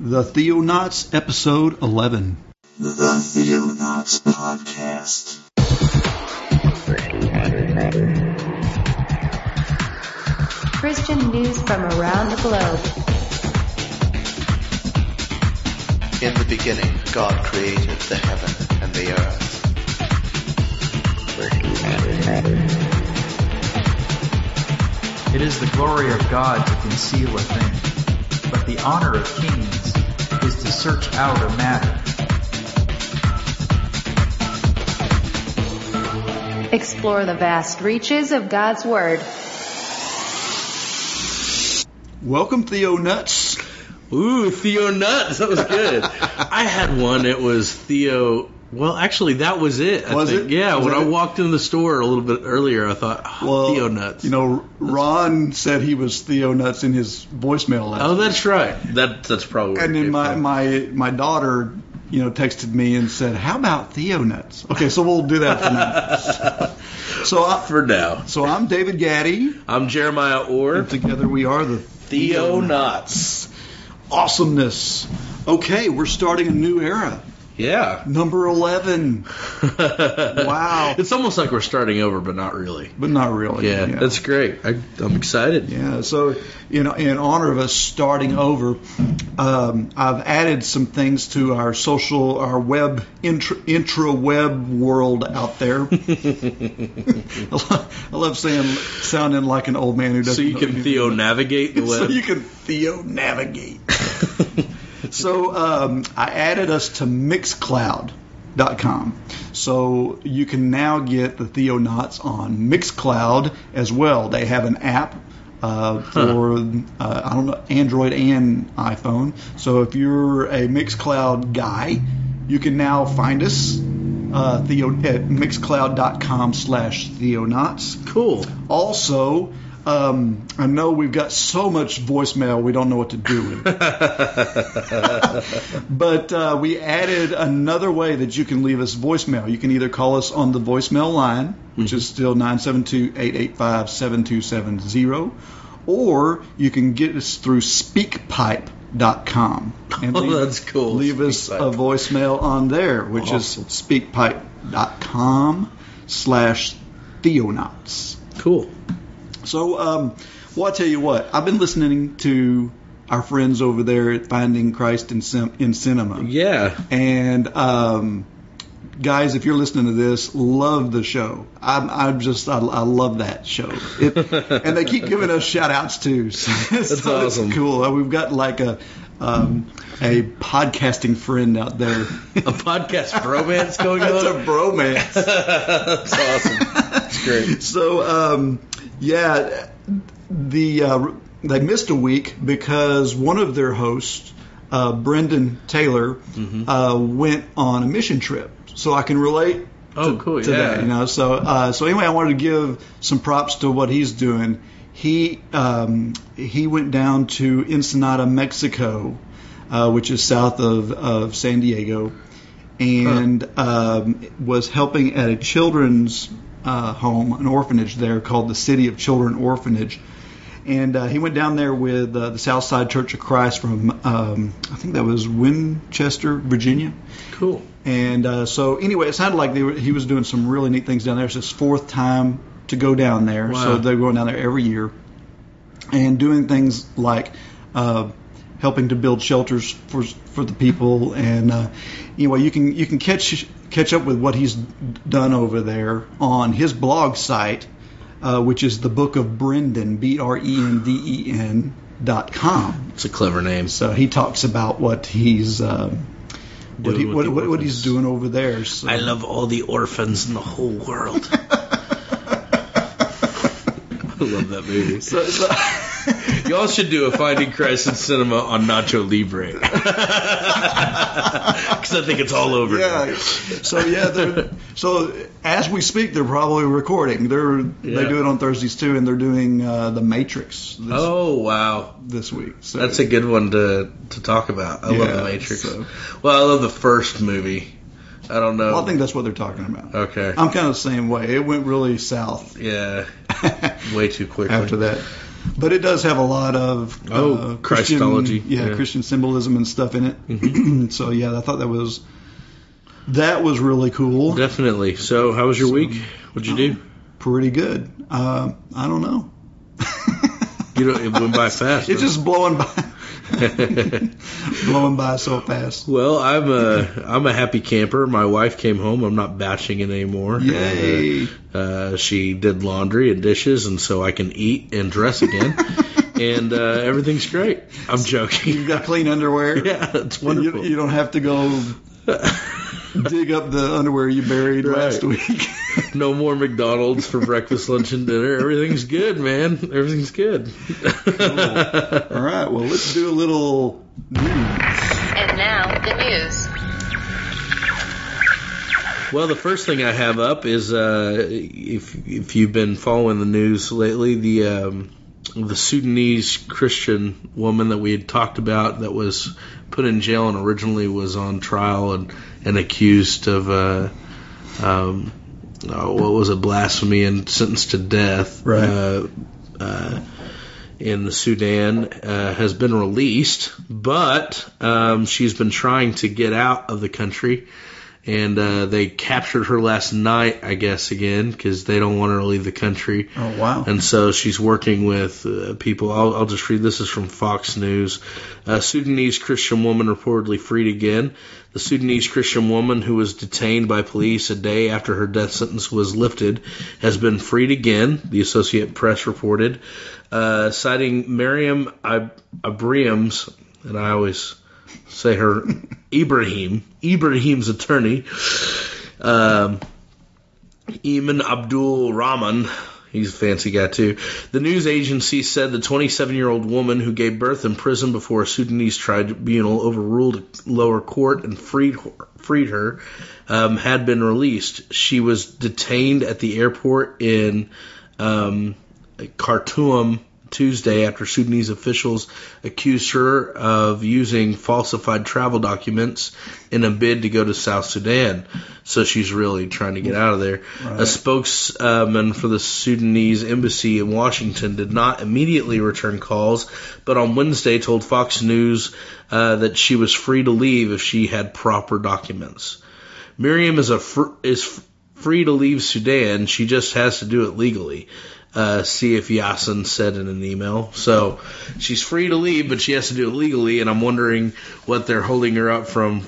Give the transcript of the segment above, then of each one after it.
The Theonauts, episode 11. The Theonauts Podcast. Christian news from around the globe. In the beginning, God created the heaven and the earth. It is the glory of God to conceal a thing, but the honor of kings is to search out a matter. Explore the vast reaches of God's Word. Welcome, Theo Nuts. Ooh, Theo Nuts. That was good. I had one. It was Theo. Well, actually, that was it. I Was think. it? Yeah. Was when I it? walked in the store a little bit earlier, I thought oh, Theo Nuts. You know, Ron said he was Theo nuts in his voicemail last oh, that's right. That that's probably. And then my, my, my daughter, you know, texted me and said, how about Theo nuts?" Okay, so we'll do that for now. so, I, for now. so I'm David Gaddy, I'm Jeremiah Orr. and together we are the Theo Nuts. Awesomeness. Okay, we're starting a new era. Yeah. Number 11. Wow. It's almost like we're starting over, but not really. But not really. Yeah, that's great. I, I'm excited. Yeah, so you know, in honor of us starting over, um, I've added some things to our social, our web intra, intra web world out there. I love- saying, sounding like an old man who doesn't. So you can Theo navigate the web. So you can Theo navigate. So um, I added us to Mixcloud.com. So you can now get the Theonauts on Mixcloud as well. They have an app uh, for uh, I don't know Android and iPhone. So if you're a Mixcloud guy, you can now find us. Uh, Theo at mixcloud.com slash theonauts. cool. Also, um, I know we've got so much voicemail we don't know what to do with. it. but uh, we added another way that you can leave us voicemail. You can either call us on the voicemail line, which is still 972-885-7270, or you can get us through speakpipe.com. And Oh, that's cool. Leave us SpeakPipe. a voicemail on there, which Awesome. is speakpipe.com slash theonauts. Cool. So, um, well, I tell you what, I've been listening to our friends over there at Finding Christ in, Cin- in Cinema. Yeah. And, um, guys, if you're listening to this, love the show. I'm, I'm just, I, I love that show. It, and they keep giving us shout outs too. So, That's so awesome. It's cool. Uh, We've got like a, um, a podcasting friend out there. A podcast bromance going on? It's a bromance. That's awesome. That's great. So um, yeah, the uh, they missed a week because one of their hosts, uh, Brendan Taylor, Mm-hmm. uh, went on a mission trip. So I can relate. Oh, to, cool, To yeah. that, you know. So uh, so anyway, I wanted to give some props to what he's doing. He um, he went down to Ensenada, Mexico, uh, which is south of, of San Diego, and um, was helping at a children's uh, home, an orphanage there called the City of Children Orphanage. And uh, he went down there with uh, the Southside Church of Christ from, um, I think that was Winchester, Virginia. Cool. And uh, so, anyway, it sounded like they were, he was doing some really neat things down there. It's his fourth time to go down there, Wow. so they're going down there every year and doing things like uh, helping to build shelters for for the people. And uh, anyway, you can you can catch catch up with what he's done over there on his blog site, uh, which is the Book of Brendan, B R E N D E N dot com. It's a clever name. So he talks about what he's uh, what, he, Doing what, what, what he's doing over there. So. I love all the orphans in the whole world. I love that movie. So, so, Y'all should do a Finding Christ in Cinema on Nacho Libre. Because I think it's all over. now. yeah. So yeah, they're, so as we speak, they're probably recording. They're they do it on Thursdays too, and they're doing uh, the Matrix this, Oh, wow. this week. So That's a good one to, to talk about. I love The Matrix. so- Well, I love the first movie. I don't know. Well, I think that's what they're talking about. okay. I'm kind of the same way. It went really south yeah. Way too quickly. after that. But it does have a lot of Oh, uh, Christian, Christology, yeah, yeah. Christian symbolism and stuff in it. so yeah, I thought that was that was really cool. Definitely. So, how was your week? What'd you do? Pretty good. Uh, I don't know. You know, it went by fast. It's huh? just blowing by, blowing by so fast. Well, I'm a I'm a happy camper. My wife came home. I'm not batching it anymore. Yay! Uh, uh, she did laundry and dishes, and so I can eat and dress again. and uh, everything's great. I'm joking. You've got clean underwear. Yeah, it's You, wonderful. you don't have to go dig up the underwear you buried Right. last week. No more McDonald's for breakfast, lunch, and dinner. Everything's good, man. Everything's good. All right, well, let's do a little news. And now, the news. Well, the first thing I have up is uh, if if you've been following the news lately, the um, the Sudanese Christian woman that we had talked about that was put in jail and originally was on trial and and accused of uh, um, oh, what was it blasphemy and sentenced to death. Right. Uh, uh, in the Sudan uh, has been released, but um, she's been trying to get out of the country and uh, they captured her last night, I guess, again because they don't want her to leave the country. Oh, wow. And so she's working with uh, people. I'll, I'll just read. This is from Fox News. A Sudanese Christian woman reportedly freed again. The Sudanese Christian woman who was detained by police a day after her death sentence was lifted has been freed again. The Associate Press reported, uh, citing Miriam Ab- Abriam's, and I always say her Ibrahim, Ibrahim's attorney, um, Eamon Abdul Rahman. He's a fancy guy too. The news agency said the 27 year old woman who gave birth in prison before a Sudanese tribunal overruled a lower court and freed her, freed her um, had been released. She was detained at the airport in um, Khartoum Tuesday after Sudanese officials accused her of using falsified travel documents in a bid to go to South Sudan. So she's really trying to get out of there. A spokesman for the Sudanese embassy in Washington did not immediately return calls, but on Wednesday told Fox News uh, that she was free to leave if she had proper documents. Miriam is a fr- is f- free to leave Sudan. She just has to do it legally. Uh, see if Yasin said in an email. So she's free to leave, but she has to do it legally. And I'm wondering what they're holding her up from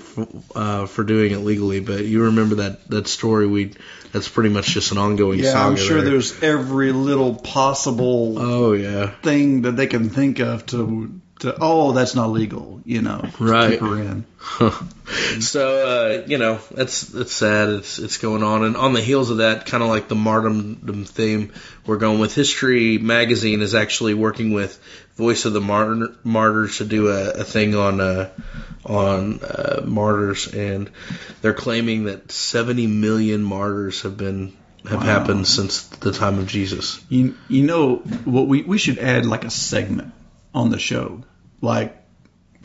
uh, for doing it legally. But you remember that that story? We that's pretty much just an ongoing Yeah. I'm sure there. there's every little possible Oh yeah, thing that they can think of to to oh that's not legal, you know. Right. Keep her in. so uh, you know that's that's sad. It's it's going on, and on the heels of that, kind of like the martyrdom theme, we're going with History Magazine is actually working with Voice of the Martyr, Martyrs to do a, a thing on uh, on uh, martyrs, and they're claiming that 70 million martyrs have been have happened since the time of Jesus. You you know what we we should add like a segment on the show, like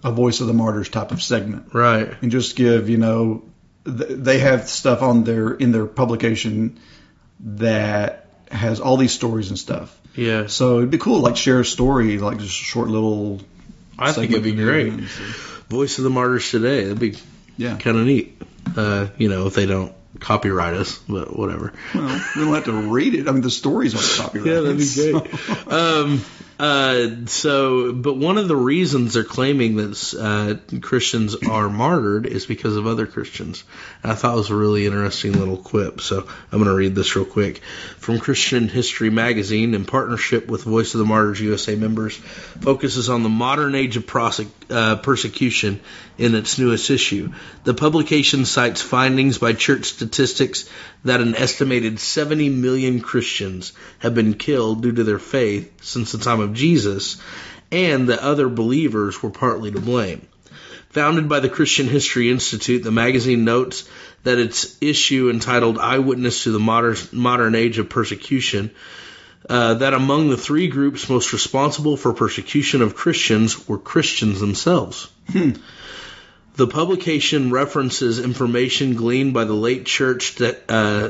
a voice of the martyrs type of segment, Right. and just give you know th- they have stuff on their in their publication that has all these stories and stuff. Yeah. So it'd be cool, like share a story, like just a short little. I think it'd be great. so- Voice of the Martyrs today. That'd be Yeah. kind of neat. Uh, you know, if they don't copyright us, but whatever. Well, we don't have to read it. I mean, the stories aren't copyrighted. Yeah, that'd be so- great. um, uh, so, but one of the reasons they're claiming that uh, Christians are martyred is because of other Christians. And I thought it was a really interesting little quip. So I'm going to read this real quick from Christian History Magazine in partnership with Voice of the Martyrs USA members, focuses on the modern age of prosec- uh, persecution in its newest issue. The publication cites findings by church statistics that an estimated 70 million Christians have been killed due to their faith since the time of Jesus, and that other believers were partly to blame. Founded by the Christian History Institute, the magazine notes that its issue entitled Eyewitness to the Modern, Modern Age of Persecution uh, that among the three groups most responsible for persecution of Christians were Christians themselves. The publication references information gleaned by the late church sta- uh,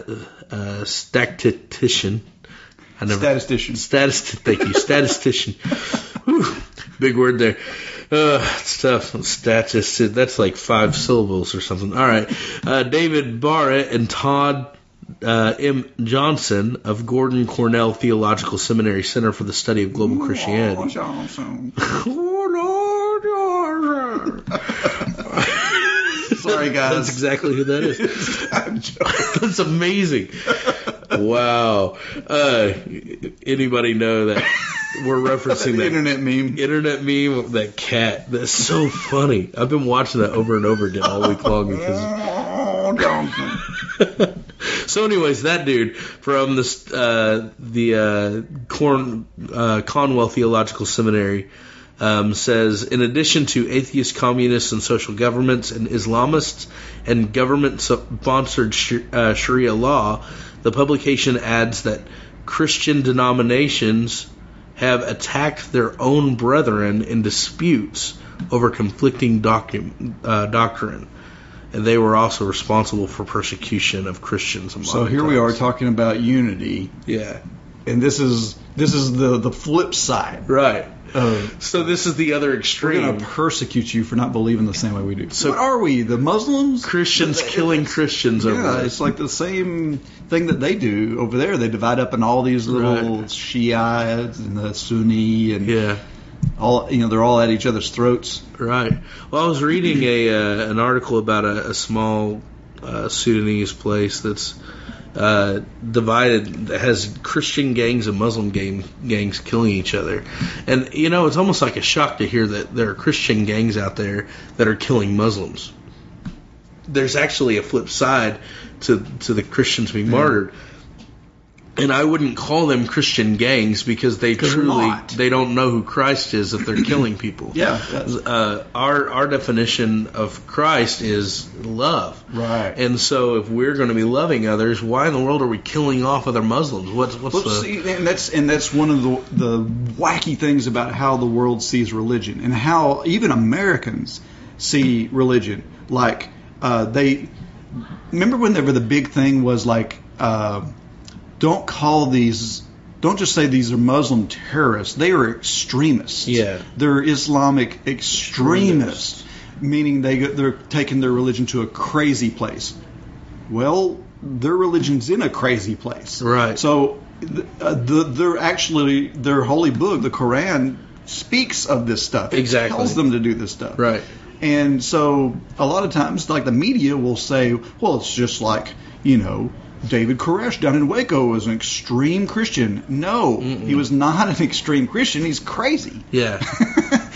uh, statistician I never Statistician. Status, thank you, statistician. Whew, big word there. Uh, it's tough. Statist, that's like five syllables or something. All right. Uh, David Barrett and Todd uh, M. Johnson of Gordon Conwell Theological Seminary Center for the Study of Global Christianity. Johnson. Sorry, guys. That's exactly who that is. That's amazing. Wow. Uh, anybody know that we're referencing the that internet meme. internet meme of that cat? That's so funny. I've been watching that over and over again all week long because. Oh, Johnson. So, anyways, that dude from this uh, the uh, Corn uh, Conwell Theological Seminary um, says, in addition to atheist, communists, and social governments, and Islamists and government-sponsored sh- uh, Sharia law, the publication adds that Christian denominations have attacked their own brethren in disputes over conflicting docu- uh, doctrine. And they were also responsible for persecution of Christians. So here we are talking about unity, Yeah. and this is this is the the flip side. Right. Of, So this is the other extreme. we're going to persecute you for not believing the same way we do. So- what are we? The Muslims? Christians It- killing it's- Christians over Yeah, this. it's like the same thing that they do over there. They divide up in all these little Right. Shiites and the Sunni and Yeah. All. You know, they're all at each other's throats. Right. Well, I was reading a uh, an article about a, a small uh, Sudanese place that's uh, divided, that has Christian gangs and Muslim gang, gangs killing each other, and you know it's almost like a shock to hear that there are Christian gangs out there that are killing Muslims. There's actually a flip side to to the Christians being martyred. And I wouldn't call them Christian gangs because they're truly they don't know who Christ is if they're killing people Yeah, uh, our our definition of Christ is love. Right. And so, if we're going to be loving others, why in the world are we killing off other Muslims? What's what's Well, the see, and that's and that's one of the the wacky things about how the world sees religion and how even Americans see religion. Like uh, they remember whenever the big thing was like, uh, don't call these. Don't just say these are Muslim terrorists. They are extremists. Yeah. they're Islamic extremists, meaning they go- they're taking their religion to a crazy place. Well, their religion's in a crazy place. Right. So uh, the, they're actually their holy book, the Quran, speaks of this stuff. It Exactly. tells them to do this stuff. right? And so a lot of times, like the media will say, well, it's just like you know. David Koresh down in Waco was an extreme Christian. No, he was not an extreme Christian. He's crazy Yeah.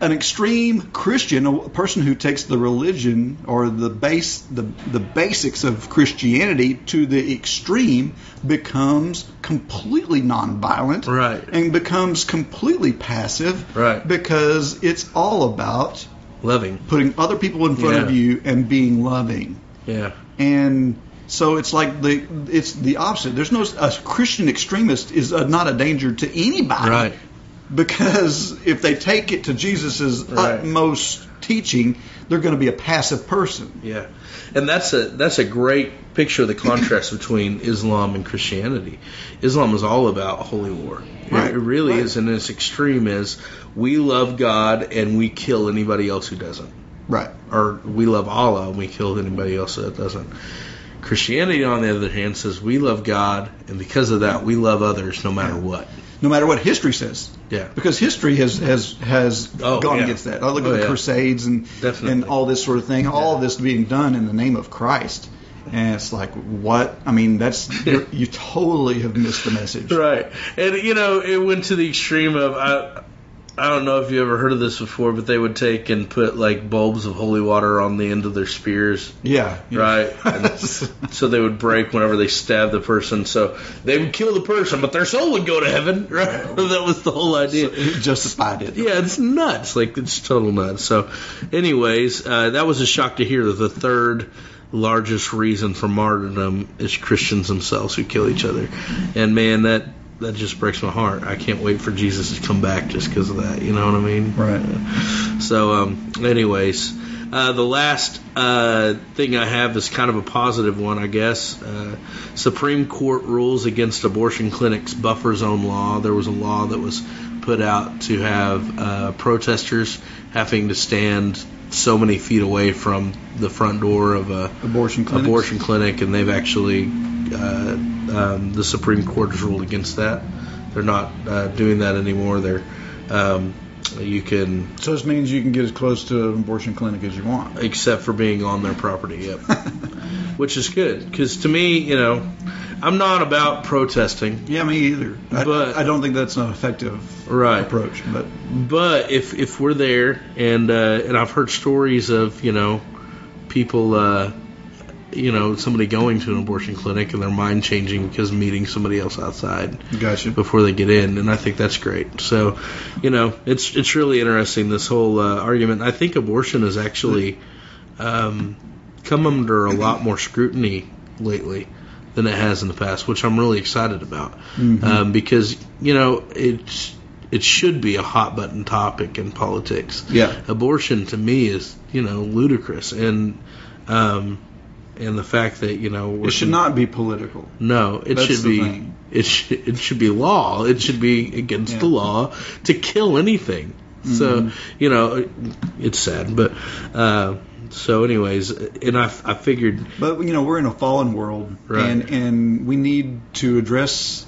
an extreme Christian, a person who takes the religion or the base, the the basics of Christianity to the extreme, becomes completely nonviolent, Right. and becomes completely passive, Right. Because it's all about Loving. putting other people in front of you and being loving, Yeah. and so it's like the it's the opposite. There's no a Christian extremist is a, not a danger to anybody, Right. because if they take it to Jesus's Right. utmost teaching, they're going to be a passive person. Yeah, and that's a that's a great picture of the contrast between Islam and Christianity. Islam is all about holy war. Right, It, really right. is, and its extreme is we love God and we kill anybody else who doesn't, Right. or we love Allah and we kill anybody else that doesn't. Christianity, on the other hand, says we love God, and because of that, we love others no matter what. No matter what history says. Yeah. Because history has has has Oh, gone yeah. against that. I look oh, at Oh, the yeah. Crusades and Definitely. and all this sort of thing. All of this being done in the name of Christ, and it's like what? I mean, that's you're, you totally have missed the message. Right. And you know, it went to the extreme of I I don't know if you ever heard of this before, but they would take and put like bulbs of holy water on the end of their spears. Yeah. Right. And so they would break whenever they stabbed the person. So they would kill the person, but their soul would go to heaven. Right. that was the whole idea. It justified it. Yeah, it's nuts. Like it's total nuts. So, anyways, uh, that was a shock to hear that the third largest reason for martyrdom is Christians themselves who kill each other. And man, that that just breaks my heart. I can't wait for Jesus to come back just because of that. You know what I mean? Right. So, um, anyways, uh, the last uh, thing I have is kind of a positive one, I guess. Uh, Supreme Court rules against abortion clinics buffer zone law. There was a law that was put out to have uh, protesters having to stand so many feet away from the front door of a Abortion clinics. abortion clinic, and they've actually uh, um, the Supreme Court has ruled against that. They're not uh, doing that anymore. They're um, you can So this means you can get as close to an abortion clinic as you want. except for being on their property. Yep. Which is good because to me, you know, I'm not about protesting, Yeah, me either. I, But- I don't think that's an effective right? approach. But But if if we're there and uh, and I've heard stories of you know people uh, you know somebody going to an abortion clinic and their mind changing because meeting somebody else outside gotcha. before they get in, and I think that's great. So, you know, it's it's really interesting this whole uh, argument. I think abortion has actually um, come under a lot more scrutiny lately than it has in the past, which I'm really excited about um, because you know it's it should be a hot button topic in politics. Yeah. abortion to me is you know ludicrous and. Um, and the fact that you know It should not be political. no, it That's should be thing. it should it should be law. It should be against Yeah. the law to kill anything. So Mm-hmm. you know, it's sad, but uh, so anyways, and I I figured But you know, we're in a fallen world, Right. and and we need to address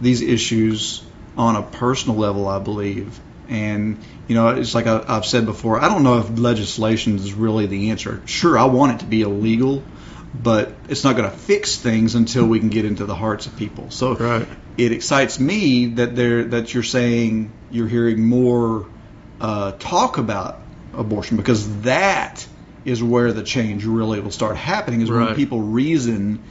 these issues on a personal level, I believe. And you know, it's like I've said before. I don't know if legislation is really the answer. Sure, I want it to be illegal, but it's not going to fix things until we can get into the hearts of people. So Right. it excites me that there that you're saying you're hearing more uh, talk about abortion because that is where the change really will start happening is when people reason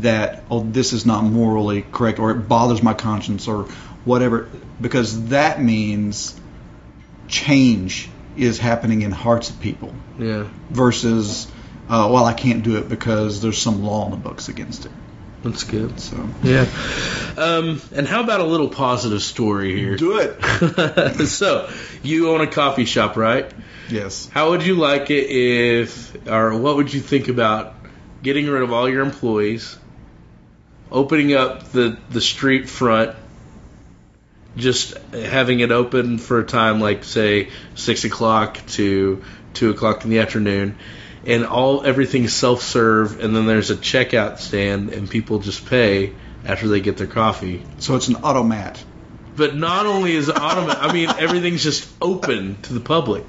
that oh this is not morally correct or it bothers my conscience or whatever because that means change is happening in hearts of people yeah, versus uh, well I can't do it because there's some law in the books against it that's good. so Yeah. Um, and how about a little positive story here? do it so you own a coffee shop, right? yes How would you like it if, or what would you think about getting rid of all your employees, opening up the, the street front, just having it open for a time like, say, 6 o'clock to 2 o'clock in the afternoon, and all everything's self serve, and then there's a checkout stand, and people just pay after they get their coffee. so it's an automat But not only is it automatic, I mean, everything's just open to the public.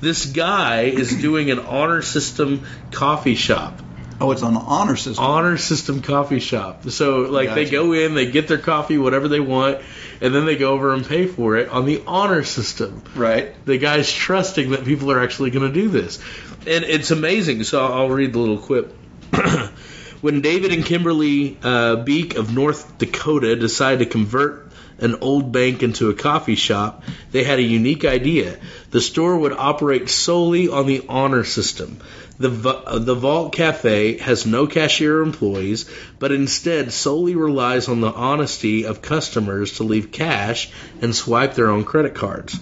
This guy is doing an honor system coffee shop. Oh, it's on the honor system. Honor system coffee shop. So, like, they go in, they get their coffee, whatever they want, and then they go over and pay for it on the honor system. right. The guy's trusting that people are actually going to do this. And it's amazing. So, I'll read the little quip. when David and Kimberly uh, Beek of North Dakota decided to convert an old bank into a coffee shop, they had a unique idea. The store would operate solely on the honor system. The, uh, the Vault Cafe has no cashier employees, but instead solely relies on the honesty of customers to leave cash and swipe their own credit cards.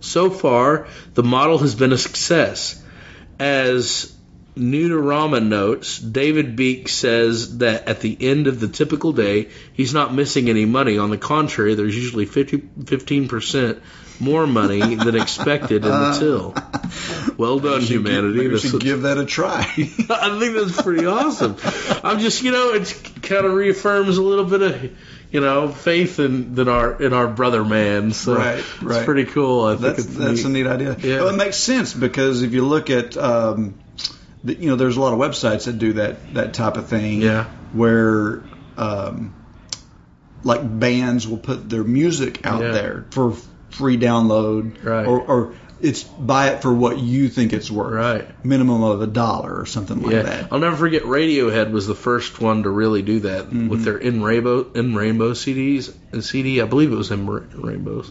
So far, the model has been a success. As Neatorama notes, David Beek says that at the end of the typical day, he's not missing any money. On the contrary, there's usually 50, 15% more money than expected in the uh, till. Well done, humanity. We That's should give that a try. I think that's pretty awesome. I'm just, you know, it kind of reaffirms a little bit of, you know, faith in, in our in our brother man. So Right, it's pretty cool. I think that's it's that's a neat. neat idea. Yeah. Well, it makes sense because if you look at, um, the, you know, there's a lot of websites that do that that type of thing. Yeah. Where, um, like bands will put their music out Yeah. there for free download, Right. or, or it's buy it for what you think it's worth, Right. Minimum of a dollar or something like Yeah, that. I'll never forget. Radiohead was the first one to really do that Mm-hmm. with their in rainbow in rainbow CDs and CD. I believe it was in ra- rainbows.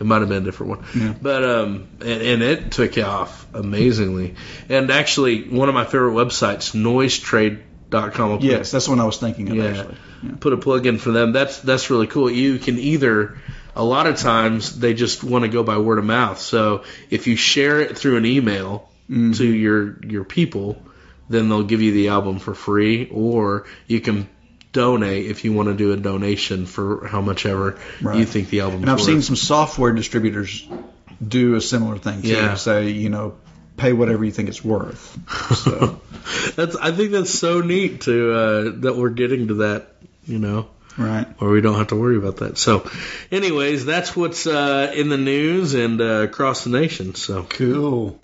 It might have been a different one, Yeah. but um, and, and it took off amazingly. And actually, one of my favorite websites, Noise Trade porn.com. I'll Yes, that's what I was thinking of Yeah. actually. Yeah. put a plug in for them. That's that's really cool. You can either a lot of times they just want to go by word of mouth. So if you share it through an email Mm-hmm. to your your people, then they'll give you the album for free, or you can donate if you want to do a donation for how much ever you think the album. Is worth. And I've seen some software distributors do a similar thing too. Yeah. Say, you know, pay whatever you think it's worth. So, that's I think that's so neat to uh, that we're getting to that. You know. Right. where we don't have to worry about that. So, anyways, that's what's uh, in the news and uh, across the nation. So, Cool.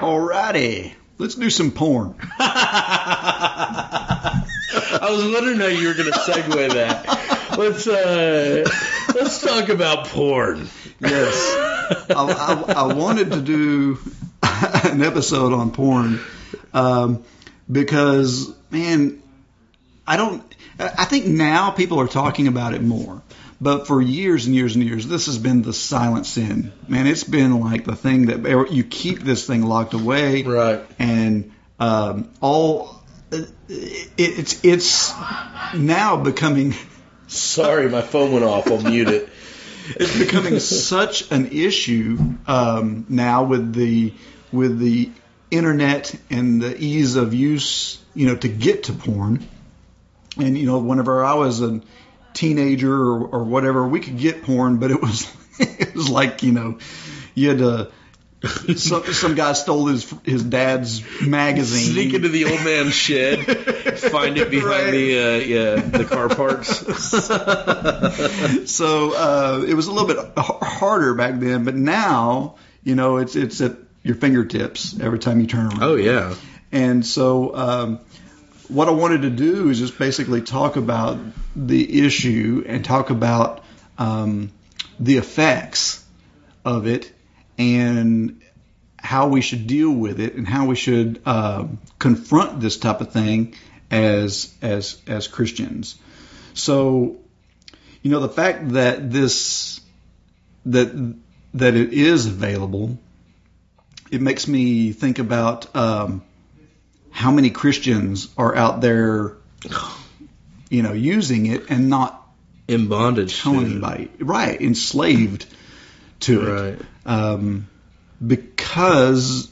Alrighty, let's do some porn. I was wondering how you were going to segue that. Let's uh, let's talk about porn. Yes, I, I, I wanted to do an episode on porn um, because, man, I don't. I think now people are talking about it more. But for years and years and years, this has been the silent sin. Man, it's been like the thing that you keep this thing locked away, Right. and um, all it, it's it's now becoming Sorry, my phone went off. I'll mute it. It's becoming such an issue um, now with the with the internet and the ease of use, you know, to get to porn. And you know, whenever I was a teenager or, or whatever, we could get porn, but it was it was like you know, you had to. some, some guy stole his his dad's magazine. Sneak into the old man's shed, find it behind Right. the uh, yeah the car parks. so uh, it was a little bit h- harder back then, but now you know it's it's at your fingertips every time you turn around. oh yeah, And so um, what I wanted to do is just basically talk about the issue and talk about um, the effects of it and how we should deal with it and how we should um confront this type of thing as as as Christians. So, you know, the fact that this that that it is available, it makes me think about um, how many Christians are out there, you know, using it and not in bondage. telling to- anybody, right? Enslaved to it, Right. Um, because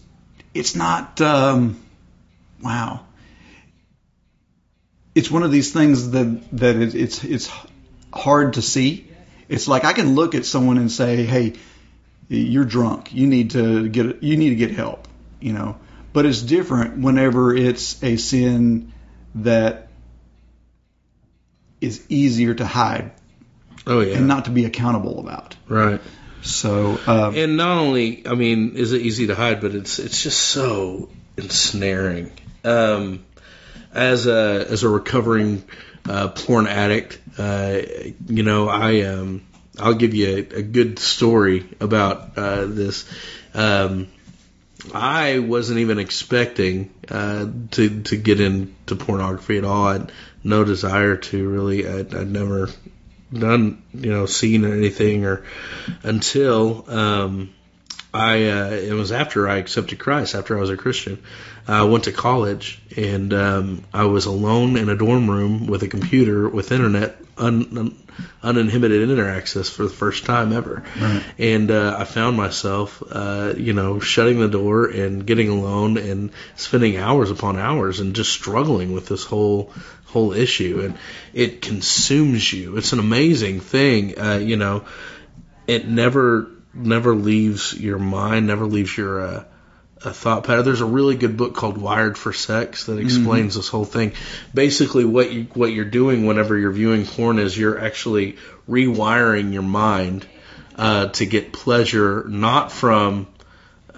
it's not. Um, wow, it's one of these things that that it, it's it's hard to see. It's like I can look at someone and say, "Hey, you're drunk. You need to get you need to get help." You know, but it's different whenever it's a sin that is easier to hide Oh yeah, and not to be accountable about. right. So, um, And not only, I mean, is it easy to hide, but it's it's just so ensnaring. Um, as a as a recovering uh, porn addict, uh, you know, I um, I'll give you a, a good story about uh, this. Um, I wasn't even expecting uh, to to get into pornography at all. I had no desire to really. I'd, I'd never done you know seen anything or until um, I uh, it was after I accepted Christ after I was a Christian. I went to college and um, I was alone in a dorm room with a computer with internet un, un, uninhibited internet access for the first time ever. Right. And uh, I found myself, uh, you know, shutting the door and getting alone and spending hours upon hours and just struggling with this whole whole issue. And it consumes you. It's an amazing thing, uh, you know. It never never leaves your mind, never leaves your uh, a thought pattern. There's a really good book called Wired for Sex that explains this whole thing. Basically, what you what you're doing whenever you're viewing porn is you're actually rewiring your mind uh, to get pleasure, not from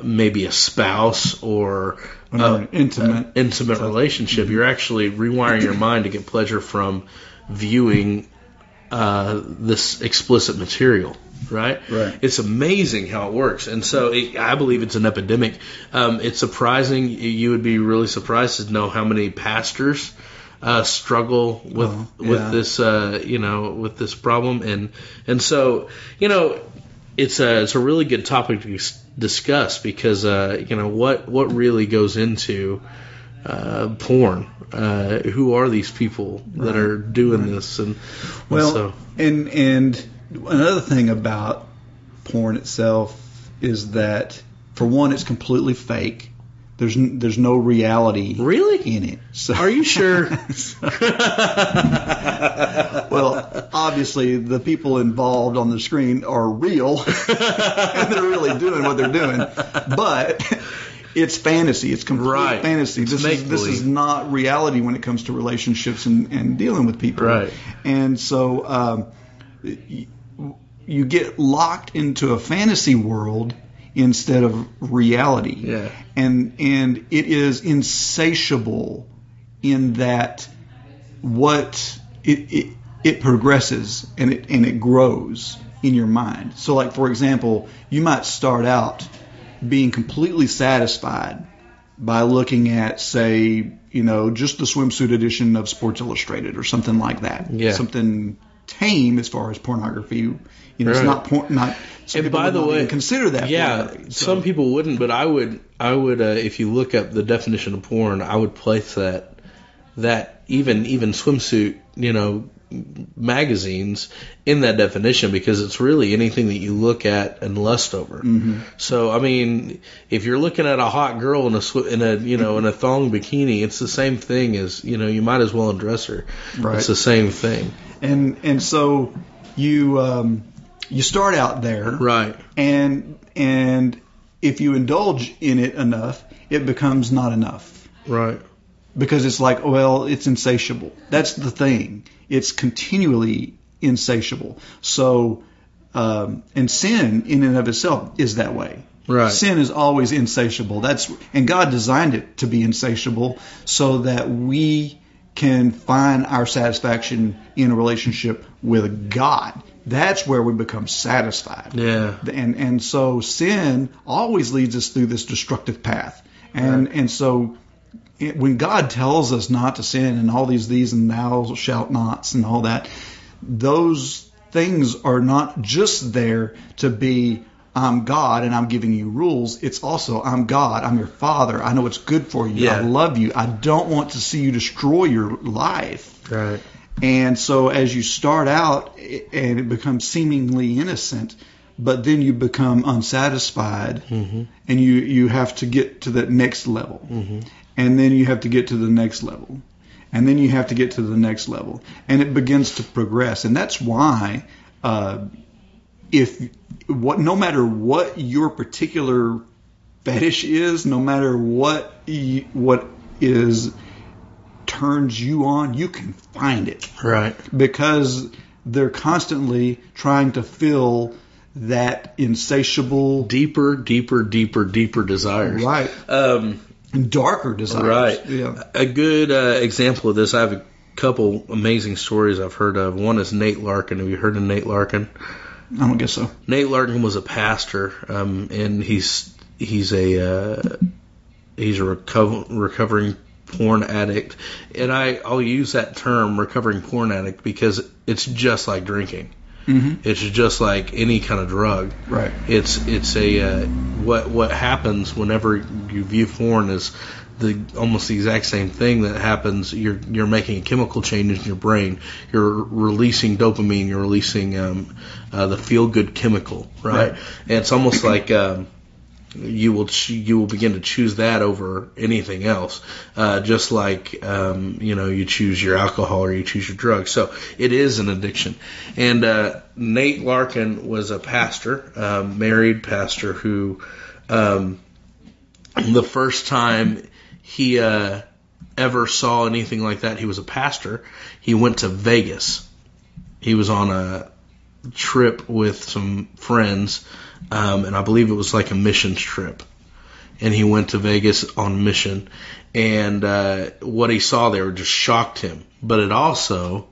maybe a spouse or uh, intimate. uh, intimate relationship. You're actually rewiring your mind to get pleasure from viewing uh, this explicit material. Right? Right. It's amazing how it works, and so it, I believe it's an epidemic. Um, it's surprising. You would be really surprised to know how many pastors uh, struggle with Oh, with this uh, you know with this problem and and so you know it's a it's a really good topic to dis- discuss because uh, you know what what really goes into uh, porn. Uh, who are these people that are doing this? And and Well, so, and and another thing about porn itself is that for one, it's completely fake. There's there's no reality really, in it. So are you sure? well, obviously the people involved on the screen are real and they're really doing what they're doing. But it's fantasy. It's complete Right. fantasy. It's This is this is not reality when it comes to relationships and, and dealing with people. Right. And so um, you get locked into a fantasy world instead of reality. Yeah. And and it is insatiable in that what it, it it progresses and it and it grows in your mind. So like for example, you might start out being completely satisfied by looking at say, you know, just the swimsuit edition of Sports Illustrated or something like that. Yeah. Something tame as far as pornography. You know, it's not porn not And by the way- consider that yeah. So- some people wouldn't, but I would. I would. Uh, if you look up the definition of porn, I would place that that even even swimsuit, you know, magazines in that definition because it's really anything that you look at and lust over. Mm-hmm. So I mean, if you're looking at a hot girl in a in a you know in a thong bikini, it's the same thing as you know you might as well undress her. Right. It's the same thing. And and so you um, you start out there, Right. and and if you indulge in it enough, it becomes not enough Right. because it's like, well, it's insatiable. That's the thing. It's continually insatiable. So, um, and sin in and of itself is that way. Right. Sin is always insatiable. That's and God designed it to be insatiable so that we can find our satisfaction in a relationship with God. That's where we become satisfied. Yeah. And and so sin always leads us through this destructive path. And and so it, when God tells us not to sin and all these these and thou shalt nots and all that, those things are not just there to be I'm God and I'm giving you rules. It's also I'm God. I'm your father. I know what's good for you. Yeah. I love you. I don't want to see you destroy your life. Right. And so as you start out and it becomes seemingly innocent, but then you become unsatisfied Mm-hmm. and you, you have to get to that next level. Mm-hmm. And then you have to get to the next level. And then you have to get to the next level. And it begins to progress. And that's why uh, if what no matter what your particular fetish is, no matter what y- what is turns you on, you can find it Right. because they're constantly trying to fill that insatiable, Deeper, deeper, deeper, deeper desires. right, Um, and darker desires. Right. Yeah. A good uh, example of this, I have a couple amazing stories I've heard of. One is Nate Larkin. Have you heard of Nate Larkin? I don't guess so. Nate Larkin was a pastor, um, and he's he's a uh, he's a reco- recovering porn addict, and I I'll use that term recovering porn addict because it's just like drinking. Mm-hmm. It's just like any kind of drug. Right. It's it's a uh, what what happens whenever you view porn is the almost the exact same thing that happens. You're you're making a chemical change in your brain. You're releasing dopamine. You're releasing um, uh, the feel good chemical, right? Right. And it's almost like um, you will ch- you will begin to choose that over anything else, uh, just like um, you know you choose your alcohol or you choose your drugs. So it is an addiction. And uh, Nate Larkin was a pastor, um, married pastor who, um, the first time he uh, ever saw anything like that, he was a pastor. He went to Vegas. He was on a trip with some friends, um, and I believe it was like a missions trip. And he went to Vegas on mission, and uh, what he saw there just shocked him, but it also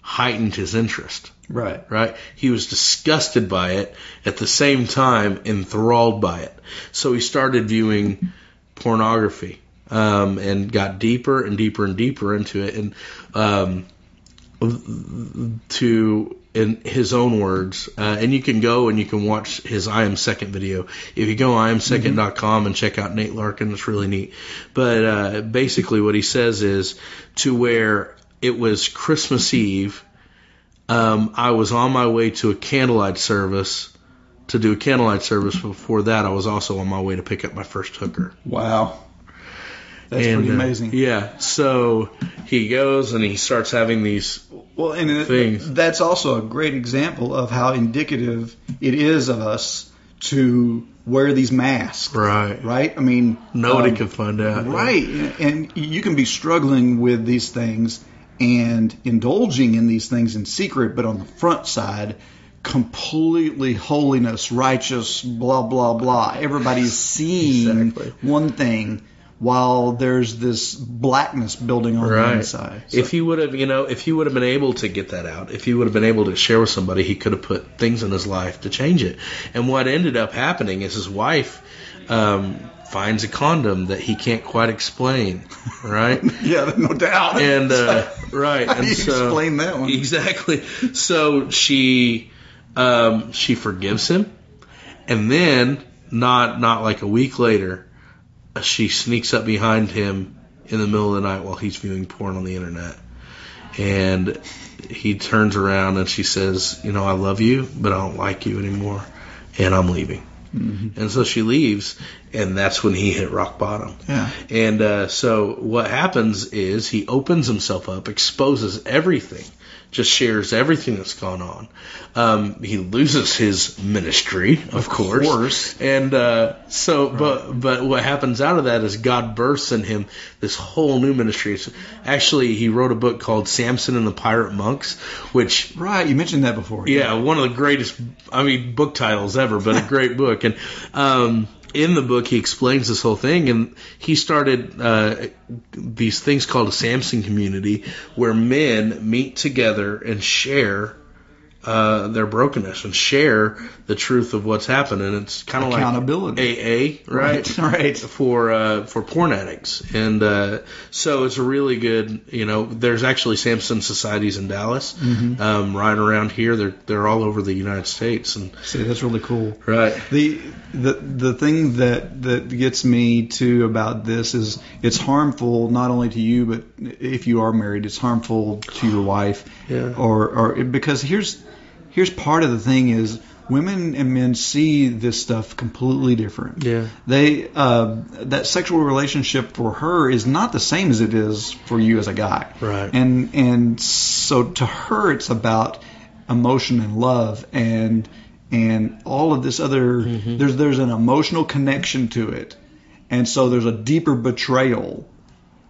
heightened his interest. Right. Right? He was disgusted by it, at the same time enthralled by it. So he started viewing pornography. Um, and got deeper and deeper and deeper into it. And um, to in his own words, uh, and you can go and you can watch his I am second video. If you go iamsecond.com and check out Nate Larkin, it's really neat. But uh, basically, what he says is to where it was Christmas Eve. Um, I was on my way to a candlelight service to do a candlelight service. Before that, I was also on my way to pick up my first hooker. Wow. That's And, pretty uh, amazing. yeah. So he goes and he starts having these. Well, and things. that's also a great example of how indicative it is of us to wear these masks. Right. Right? I mean, Nobody um, can find out. Right. And you can be struggling with these things and indulging in these things in secret, but on the front side, completely holiness, righteous, blah, blah, blah. Everybody's seeing Exactly. one thing while there's this blackness building on the Right. inside. So- If he would have, you know, if he would have been able to get that out, if he would have been able to share with somebody, he could have put things in his life to change it. And what ended up happening is his wife um, finds a condom that he can't quite explain, right? yeah, no doubt. and uh, right, and so explain that one? exactly. So she um, she forgives him, and then not not like a week later, she sneaks up behind him in the middle of the night while he's viewing porn on the internet, and he turns around and she says, "You know, I love you, but I don't like you anymore, and I'm leaving." Mm-hmm. And so she leaves, and that's when he hit rock bottom. Yeah. And uh, so what happens is he opens himself up, exposes everything, just shares everything that's gone on. Um, he loses his ministry, of, course. course. And uh, so, but but what happens out of that is God bursts in him this whole new ministry. So actually, he wrote a book called Samson and the Pirate Monks, which Right, you mentioned that before. yeah, one of the greatest, I mean, book titles ever, but a great book. And um, in the book, he explains this whole thing, and he started uh, these things called a Samson community, where men meet together and share. Uh, their brokenness and share the truth of what's happened, and it's kind of like Accountability. AA, right? Right, right. for uh, for porn addicts, and uh, so it's a really good. You know, there's actually Samson societies in Dallas, Mm-hmm. um, right around here. They're they're all over the United States, and See, that's really cool. right, The the the thing that that gets me too about this is it's harmful not only to you but if you are married it's harmful to your wife Yeah. or or because here's here's part of the thing is women and men see this stuff completely different. Yeah. They uh, that sexual relationship for her is not the same as it is for you as a guy. Right. And and so to her it's about emotion and love and and all of this other there's there's an emotional connection to it. And so there's a deeper betrayal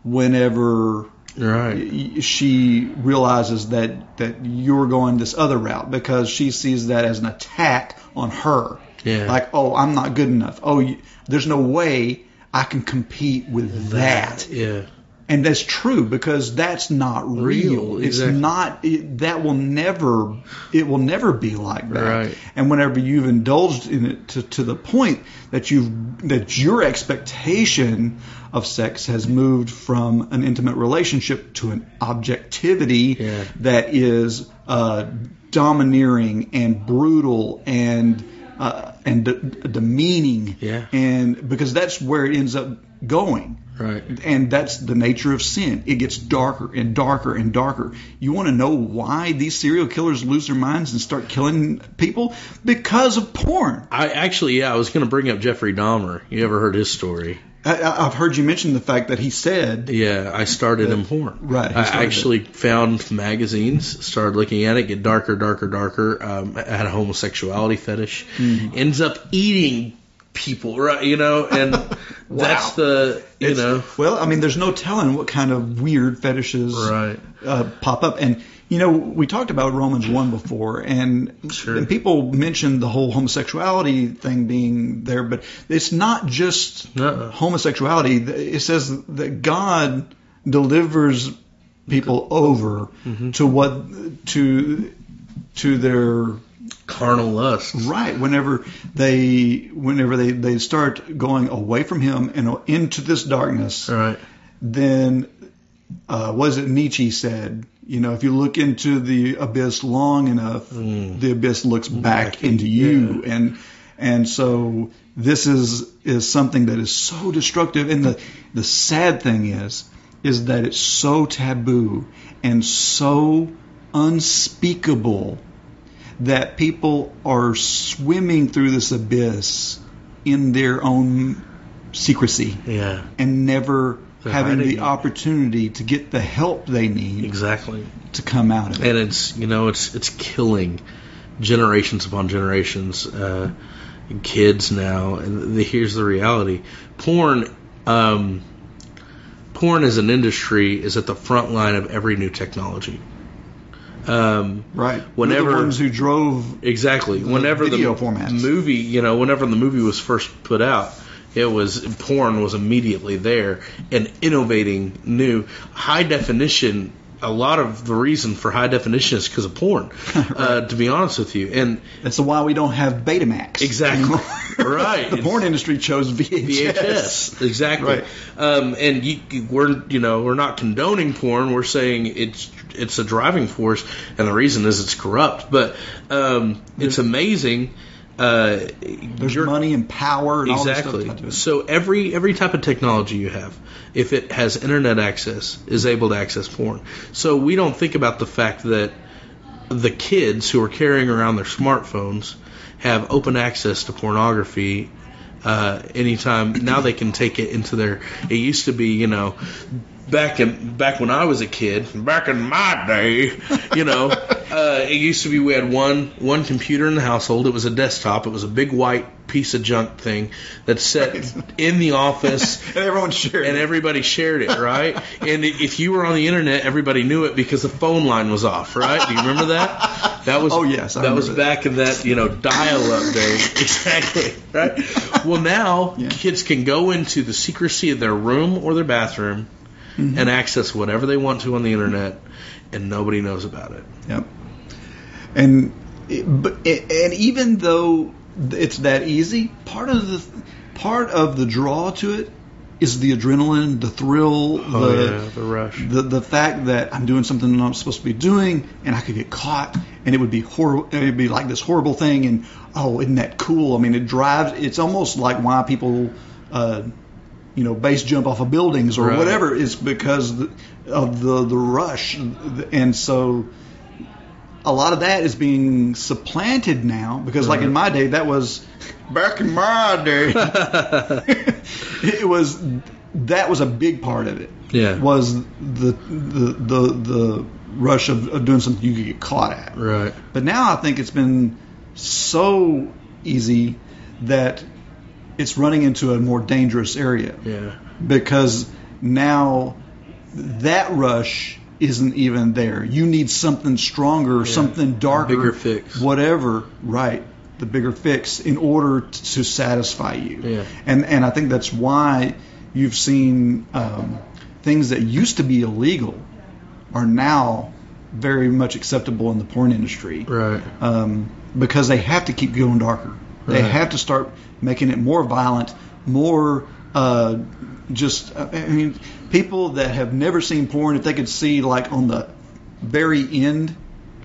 whenever right, she realizes that that you're going this other route because she sees that as an attack on her. Yeah. Like, oh, I'm not good enough. Oh, you, there's no way I can compete with that. yeah, And that's true because that's not real. Real, It's not. It, that will never. It will never be like that. Right. And whenever you've indulged in it to, to the point that you've that your expectation of sex has moved from an intimate relationship to an objectivity Yeah. that is uh, domineering and brutal and uh, and de- demeaning. Yeah. And because that's where it ends up going. Right. And that's the nature of sin. It gets darker and darker and darker. You want to know why these serial killers lose their minds and start killing people? Because of porn. I actually, yeah, I was going to bring up Jeffrey Dahmer. You ever heard his story? I, I've heard you mention the fact that he said, Yeah, I started in porn. Right, I actually found magazines, started looking at it, get darker, darker, darker. Um, I had a homosexuality fetish. Mm-hmm. Ends up eating people, right? You know, and that's the you It's- know, well, I mean, there's no telling what kind of weird fetishes right? uh, pop up. And you know, we talked about Romans one before, and, Sure. and people mentioned the whole homosexuality thing being there, but it's not just Uh-uh. homosexuality. It says that God delivers people over Mm-hmm. to what to to their Carnal lust. Right. Whenever they whenever they, they start going away from him and into this darkness, Right. then uh, was it Nietzsche said? You know, if you look into the abyss long enough, the abyss looks back, Back, into you, and and so this is is something that is so destructive. And the the sad thing is, is that it's so taboo and so unspeakable that people are swimming through this abyss in their own secrecy Yeah. and never They're having the it. opportunity to get the help they need Exactly. to come out of it. and it's you know it's it's killing generations upon generations uh, kids now and the, here's the reality porn um, porn as an industry is at the front line of every new technology um, Right. Whenever- the ones who drove. exactly whenever the video formats. movie you know whenever the movie was first put out it was porn was immediately there and innovating new high definition a lot of the reason for high definition is because of porn uh, to be honest with you and That's why we don't have Betamax. Exactly. Right. the porn industry chose VHS. VHS, exactly. Right. Um, and you, we're you know we're not condoning porn. We're saying it's it's a driving force, and the reason is it's corrupt. But um, it's amazing. Uh, There's money and power and exactly. stuff. tied to it. So every every type of technology you have, if it has internet access, is able to access porn. So we don't think about the fact that the kids who are carrying around their smartphones have open access to pornography uh, anytime. Now they can take it into their. It used to be, you know, back in back when I was a kid, back in my day, you know, uh, it used to be we had one one computer in the household. It was a desktop. It was a big white piece of junk thing that sat in the office And everyone shared. and it. everybody shared it, right? and if you were on the internet, everybody knew it because the phone line was off, right? Do you remember that? That was Oh, yes, I that was that. back in that you know dial-up day, exactly, right? Well, now Yeah. kids can go into the secrecy of their room or their bathroom Mm-hmm. and access whatever they want to on the internet, and nobody knows about it. Yep. And but and even though it's that easy, part of the part of the draw to it is the adrenaline, the thrill, the Oh, yeah, the rush. the the fact that I'm doing something that I'm supposed to be doing, and I could get caught, and it would be horrible. It'd be like this horrible thing, and oh, isn't that cool? I mean, it drives. It's almost like why people, uh, you know, base jump off of buildings or Right. whatever is because of the the rush, and so a lot of that is being supplanted now because like in my day that was back in my day it was that was a big part of it Yeah. was the the the, the rush of, of doing something you could get caught at Right. but now I think it's been so easy that it's running into a more dangerous area Yeah. because now that rush isn't even there. You need something stronger, something darker, bigger fix. whatever. Right, the bigger fix in order to satisfy you. Yeah. And and I think that's why you've seen um, things that used to be illegal are now very much acceptable in the porn industry Right. um, because they have to keep going darker. They Right. have to start making it more violent, more uh, just. I mean, people that have never seen porn, if they could see like on the very end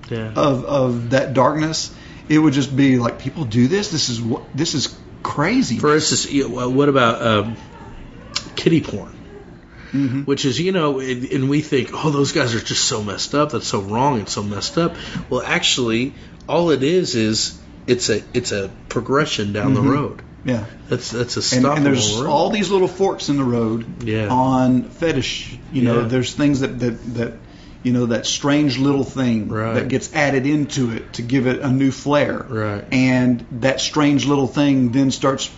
Yeah. of of that darkness, it would just be like people do this. This is what this is crazy. For instance, what about um, kiddie porn? Mm-hmm. Which is, you know, and and we think, oh, those guys are just so messed up. That's so wrong and so messed up. Well, actually, all it is is it's a it's a progression down the road. yeah. That's that's a Mm-hmm. And, and there's all these little forks in the road Yeah. on fetish. You know, Yeah. there's things that, that that you know that strange little thing Right. that gets added into it to give it a new flair. Right. And that strange little thing then starts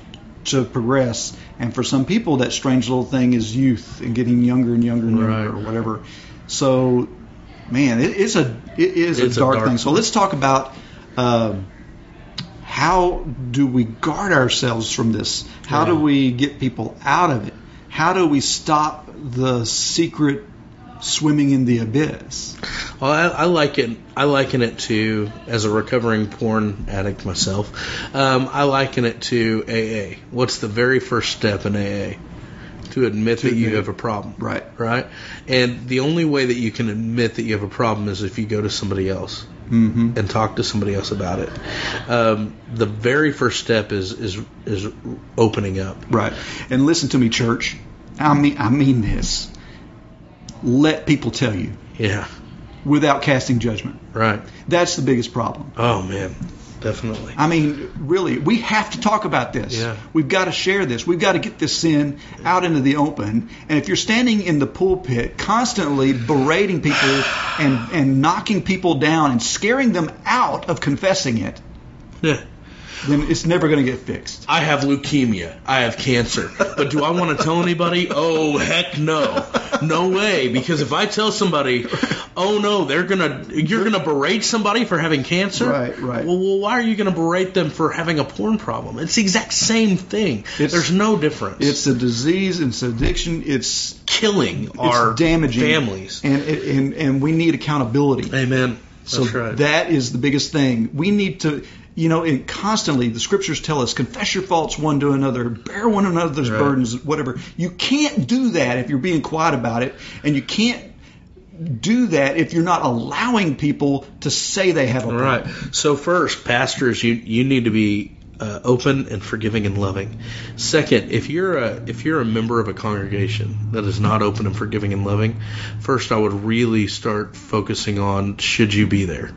to progress. And for some people, that strange little thing is youth and getting younger and younger and younger Right. or whatever. So, man, it is a it is It's a a dark, dark thing. So let's talk about. Um, how do we guard ourselves from this? How do we get people out of it? How do we stop the secret swimming in the abyss? Well, I, I like it. I liken it to as a recovering porn addict myself. Um, I liken it to AA. What's the very first step in AA? To admit that you have a problem. Right. Right. And the only way that you can admit that you have a problem is if you go to somebody else Mm-hmm. and talk to somebody else about it. Um, the very first step is is is opening up. Right. And listen to me, church. I mean, I mean this. Let people tell you Yeah. without casting judgment. Right. That's the biggest problem. Oh man. Definitely. I mean, really, we have to talk about this. Yeah. We've got to share this. We've got to get this sin out into the open. And if you're standing in the pulpit constantly berating people and, and knocking people down and scaring them out of confessing it, Yeah. Then it's never going to get fixed. I have leukemia. I have cancer. But do I want to tell anybody? Oh, heck no. No way. Because if I tell somebody, oh no, they're gonna, you're gonna berate somebody for having cancer. Right, right. Well, well why are you gonna berate them for having a porn problem? It's the exact same thing. It's- There's no difference. It's a disease, it's addiction, it's killing it's our damaging families. and and and we need accountability. Amen. So That's right. that is the biggest thing. We need to, you know, and constantly the scriptures tell us confess your faults one to another, bear one another's Right. burdens, whatever. You can't do that if you're being quiet about it, and you can't do that if you're not allowing people to say they have a problem. right. So first, pastors, you you need to be uh, open and forgiving and loving. Second, if you're a if you're a member of a congregation that is not open and forgiving and loving, first I would really start focusing on should you be there.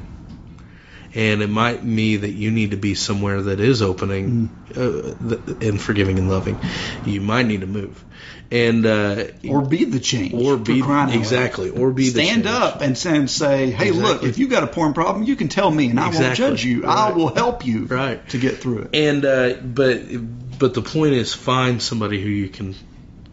And it might be that you need to be somewhere that is opening uh, th- and forgiving and loving. You might need to move, and uh, Or be the change. or be exactly, or be the Stand up and say, and say, hey, look, if you got a porn problem, you can tell me, and I won't judge you. I will help you Right. to get through it. And uh, but but the point is find somebody who you can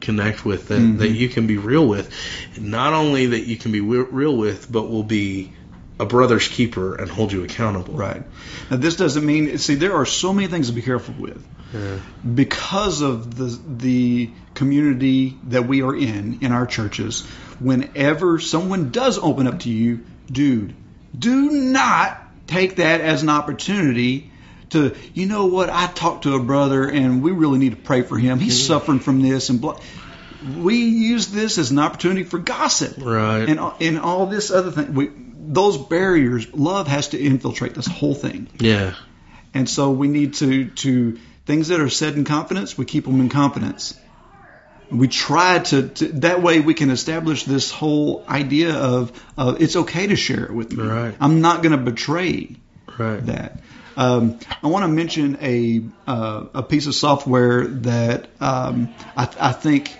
connect with that, Mm-hmm. that you can be real with. Not only that you can be real with, but will be a brother's keeper and hold you accountable. Right. Now, this doesn't mean. See, there are so many things to be careful with Yeah. because of the the community that we are in in our churches. Whenever someone does open up to you, dude, do not take that as an opportunity to, you know what? I talked to a brother and we really need to pray for him. He's suffering from this and blah. We use this as an opportunity for gossip Right. and and all this other thing. We, those barriers, love has to infiltrate this whole thing. Yeah. And so we need to to things that are said in confidence, we keep them in confidence. We try to, to that way we can establish this whole idea of uh, it's okay to share it with me. Right. I'm not going to betray Right. that. Um, I want to mention a uh, a piece of software that um, I, I think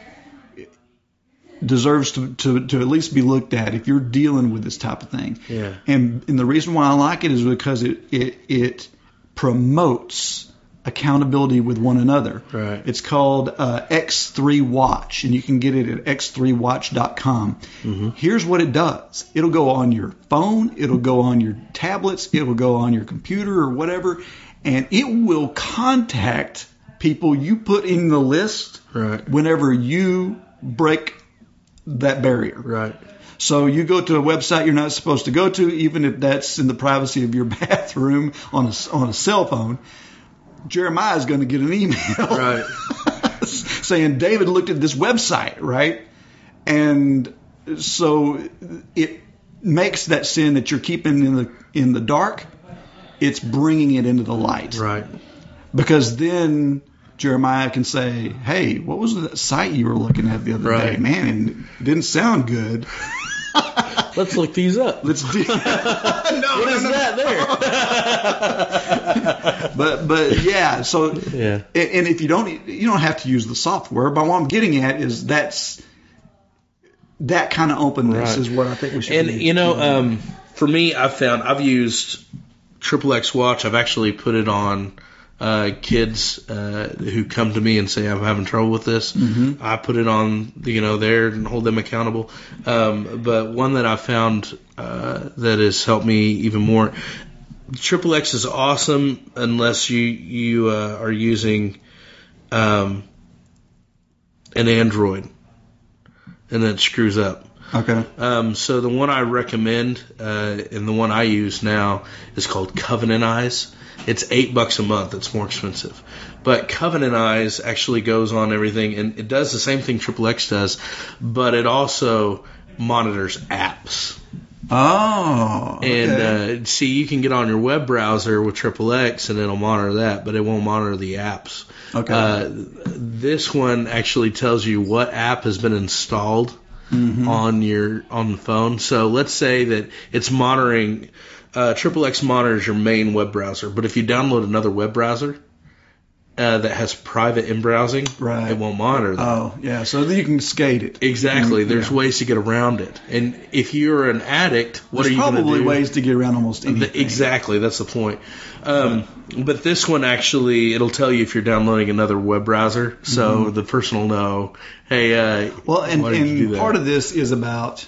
deserves to, to, to at least be looked at if you're dealing with this type of thing. Yeah. And and the reason why I like it is because it it, it promotes accountability with one another. Right. It's called uh, X3 Watch, and you can get it at x3watch.com. Mm-hmm. Here's what it does it'll go on your phone, it'll go on your tablets, it will go on your computer or whatever, and it will contact people you put in the list Right. whenever you break that barrier. Right. So you go to a website you're not supposed to go to, even if that's in the privacy of your bathroom on a, on a cell phone. Jeremiah is going to get an email Right. saying David looked at this website, right? And so it makes that sin that you're keeping in the in the dark, it's bringing it into the light. Right. Because then Jeremiah can say, "Hey, what was that site you were looking at the other day, man? It didn't sound good." Let's look these up. Let's do. no, What is that there? But but yeah, so Yeah. and and if you don't you don't have to use the software. But what I'm getting at is that's that kind of openness Right. is what I think we should. And be. you know, um, for me, I've found I've used Triple X Watch. I've actually put it on uh, kids uh, who come to me and say I'm having trouble with this. Mm-hmm. I put it on, you know, there and hold them accountable. Um, but one that I found uh, that has helped me even more. Triple X is awesome unless you you uh, are using um, an Android, and then it screws up. Okay. Um, so the one I recommend uh, and the one I use now is called Covenant Eyes. It's eight bucks a month. It's more expensive, but Covenant Eyes actually goes on everything and it does the same thing Triple X does, but it also monitors apps. Oh. okay. And uh, see, you can get on your web browser with Triple X and it'll monitor that, but it won't monitor the apps. Okay. Uh, this one actually tells you what app has been installed Mm-hmm. on your on the phone. So let's say that it's monitoring. Uh, Triple X is your main web browser, but if you download another web browser uh, that has private in browsing, Right. it won't monitor that. oh, yeah. So you can skate it. Exactly. Mm, There's yeah. ways to get around it. And if you're an addict, what There's are you going to probably ways to get around almost anything. Exactly, that's the point. Um, but this one actually, it'll tell you if you're downloading another web browser, so the person will know, hey, uh, Mm-hmm. Well, and, why did you do and part of this is about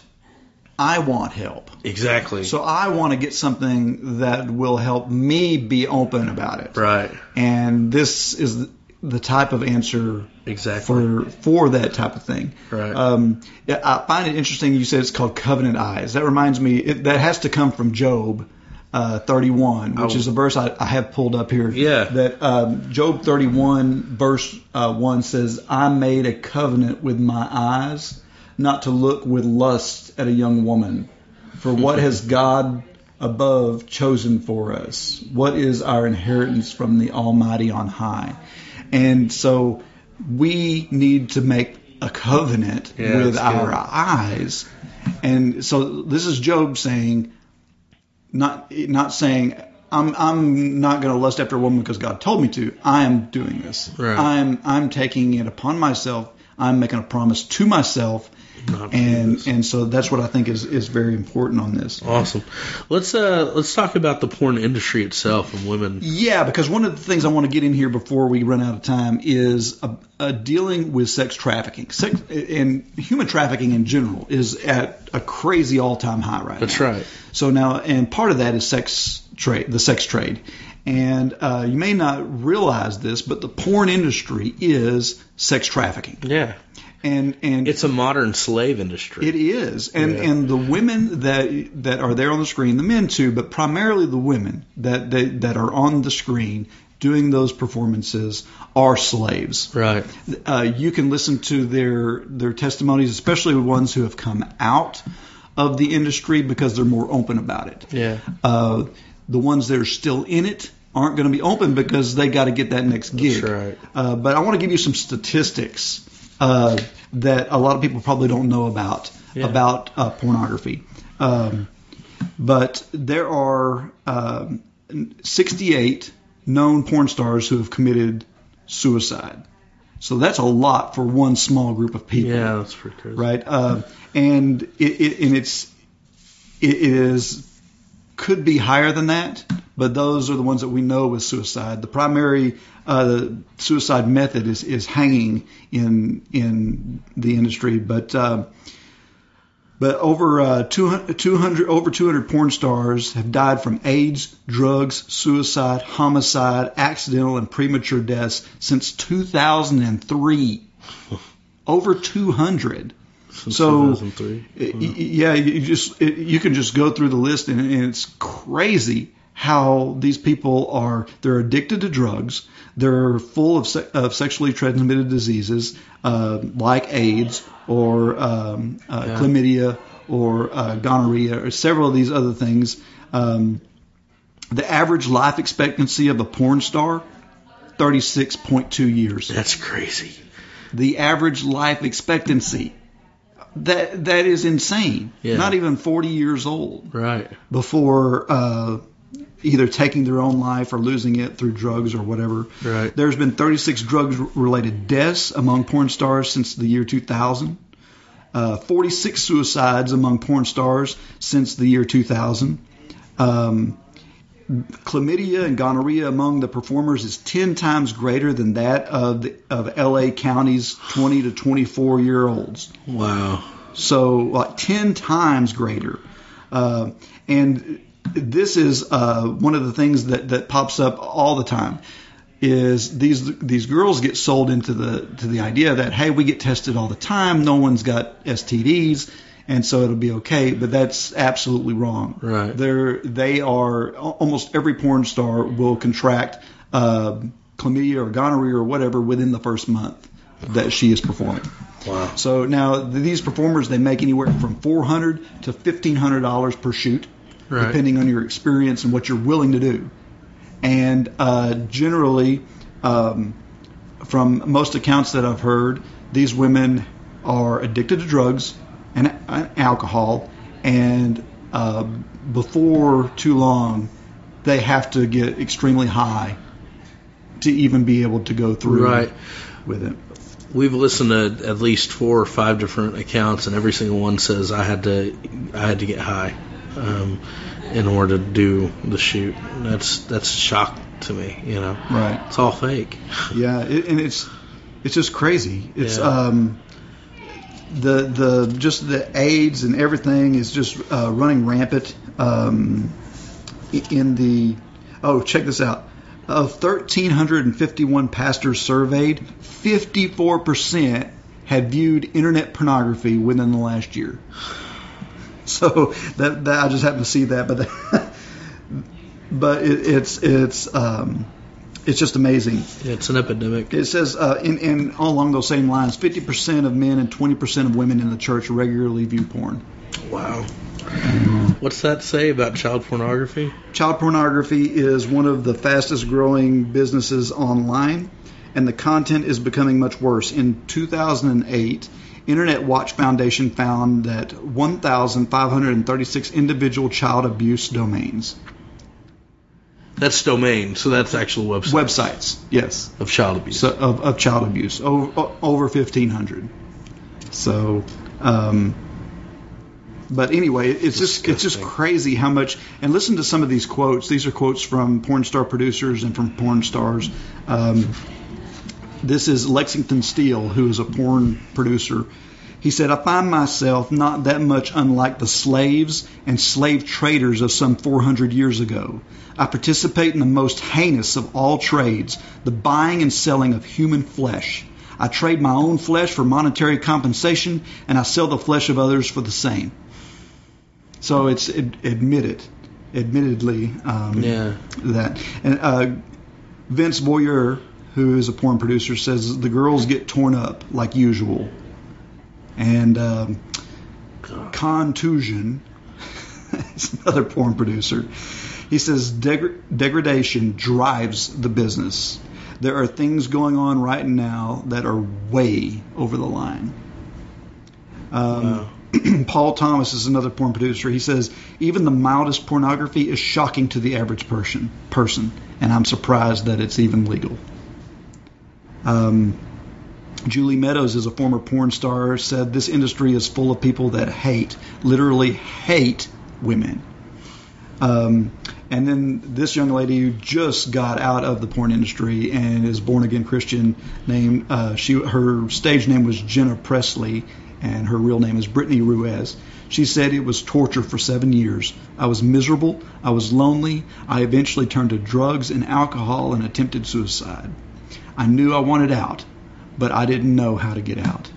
I want help. exactly, So I want to get something that will help me be open about it. right, And this is the type of answer exactly, for for that type of thing. Right. Um, yeah, I find it interesting. You said it's called covenant eyes. That reminds me. It, that has to come from Job. Uh, 31, which Oh. is a verse I, I have pulled up here. Yeah. That um, Job 31, verse uh, 1 says, I made a covenant with my eyes not to look with lust at a young woman. For what has God above chosen for us? What is our inheritance from the Almighty on high? And so we need to make a covenant Yeah, with our eyes. And so this is Job saying, not not saying I'm I'm not going to lust after a woman because God told me to. I am doing this. Right. I'm I'm taking it upon myself. I'm making a promise to myself, Not to do and and so that's what I think is is very important on this. awesome. Let's uh, let's talk about the porn industry itself and women. Yeah, because one of the things I want to get in here before we run out of time is uh uh dealing with sex trafficking. Sex and human trafficking in general is at a crazy all-time high right That's now. right. So now, and part of that is sex trade, the sex trade. And uh, you may not realize this, but the porn industry is sex trafficking. Yeah, And and it's a modern slave industry. it is, and Yeah. and the women that that are there on the screen, the men too, but primarily the women that that, that are on the screen doing those performances are slaves. right. Uh, you can listen to their their testimonies, especially the ones who have come out of the industry because they're more open about it. Yeah. Uh, the ones that are still in it aren't going to be open because they got to get that next gig. That's right. Uh, but I want to give you some statistics uh, that a lot of people probably don't know about Yeah. about uh, pornography. Um, but there are um, 68 known porn stars who have committed suicide. So that's a lot for one small group of people Yeah, that's pretty crazy. right? Uh, and it, it and it's it is could be higher than that, but those are the ones that we know with suicide. The primary uh, suicide method is is hanging in in the industry, but. Uh, but over uh, 200, 200 over 200 porn stars have died from AIDS, drugs, suicide, homicide, accidental, and premature deaths since 2003. Over 200. Since So, 2003. Y- y- Yeah, you just it, you can just go through the list, and, and it's crazy how these people are. They're addicted to drugs. They're full of, se- of sexually transmitted diseases uh, like AIDS or um, uh, Yeah. chlamydia or uh, gonorrhea or several of these other things. Um, the average life expectancy of a porn star, 36.2 years That's crazy. the average life expectancy. That that is insane. Yeah. Not even 40 years old Right. before uh, either taking their own life or losing it through drugs or whatever. Right. There's been 36 drugs-related deaths among porn stars since the year 2000. Uh, 46 suicides among porn stars since the year 2000. Um, chlamydia and gonorrhea among the performers is 10 times greater than that of the, of LA County's 20 to 24 year olds. Wow. So like 10 times greater. Uh, and this is uh, one of the things that, that pops up all the time is these these girls get sold into the to the idea that hey we get tested all the time no one's got STDs and so it'll be okay. But that's absolutely wrong. Right. They're they are almost every porn star will contract uh, chlamydia or gonorrhea or whatever within the first month that she is performing. Wow. So now these performers they make anywhere from four hundred to fifteen hundred dollars per shoot, Right. depending on your experience and what you're willing to do. And uh, generally, um, from most accounts that I've heard, these women are addicted to drugs and uh, alcohol, and uh, before too long, they have to get extremely high to even be able to go through Right. with it. We've listened to at least four or five different accounts, and every single one says I had to, I had to get high, um, in order to do the shoot. That's that's a shock to me. You know, Right. it's all fake. Yeah, it, and it's it's just crazy. It's Yeah. um the the just the AIDS and everything is just uh, running rampant um, in the oh check this out of 1351 pastors surveyed 54% had viewed internet pornography within the last year so that, that I just happened to see that but but it, it's it's um, it's just amazing It's an epidemic. it says, uh, in, in all along those same lines, 50% of men and 20% of women in the church regularly view porn. Wow. What's that say about child pornography? Child pornography is one of the fastest growing businesses online, and the content is becoming much worse. In 2008, Internet Watch Foundation found that 1,536 individual child abuse domains. That's domain, so that's actual website Websites, yes. of child abuse. so, of, of child abuse. Over, over 1500 so um, but anyway it's just it's just crazy how much and listen to some of these quotes. These are quotes from porn star producers and from porn stars. Um, this is lexington steele who is a porn producer he said, I find myself not that much unlike the slaves and slave traders of some 400 years ago. I participate in the most heinous of all trades, the buying and selling of human flesh. I trade my own flesh for monetary compensation, and I sell the flesh of others for the same. So it's ad- admitted, admittedly, um, Yeah. that. And uh, Vince Voyeur, who is a porn producer, says the girls get torn up like usual. And um, Khan Tusion is another porn producer. He says deg- degradation drives the business. There are things going on right now that are way over the line. Um, Paul Thomas is another porn producer. He says even the mildest pornography is shocking to the average person. Person, and I'm surprised that it's even legal. Um, Julie Meadows is a former porn star. Said this industry is full of people that hate, literally hate women. Um, and then this young lady who just got out of the porn industry and is born again Christian, named uh, she her stage name was Jenna Presley, and her real name is Brittany Ruiz. She said it was torture for seven years. I was miserable. I was lonely. I eventually turned to drugs and alcohol and attempted suicide. I knew I wanted out, but I didn't know how to get out.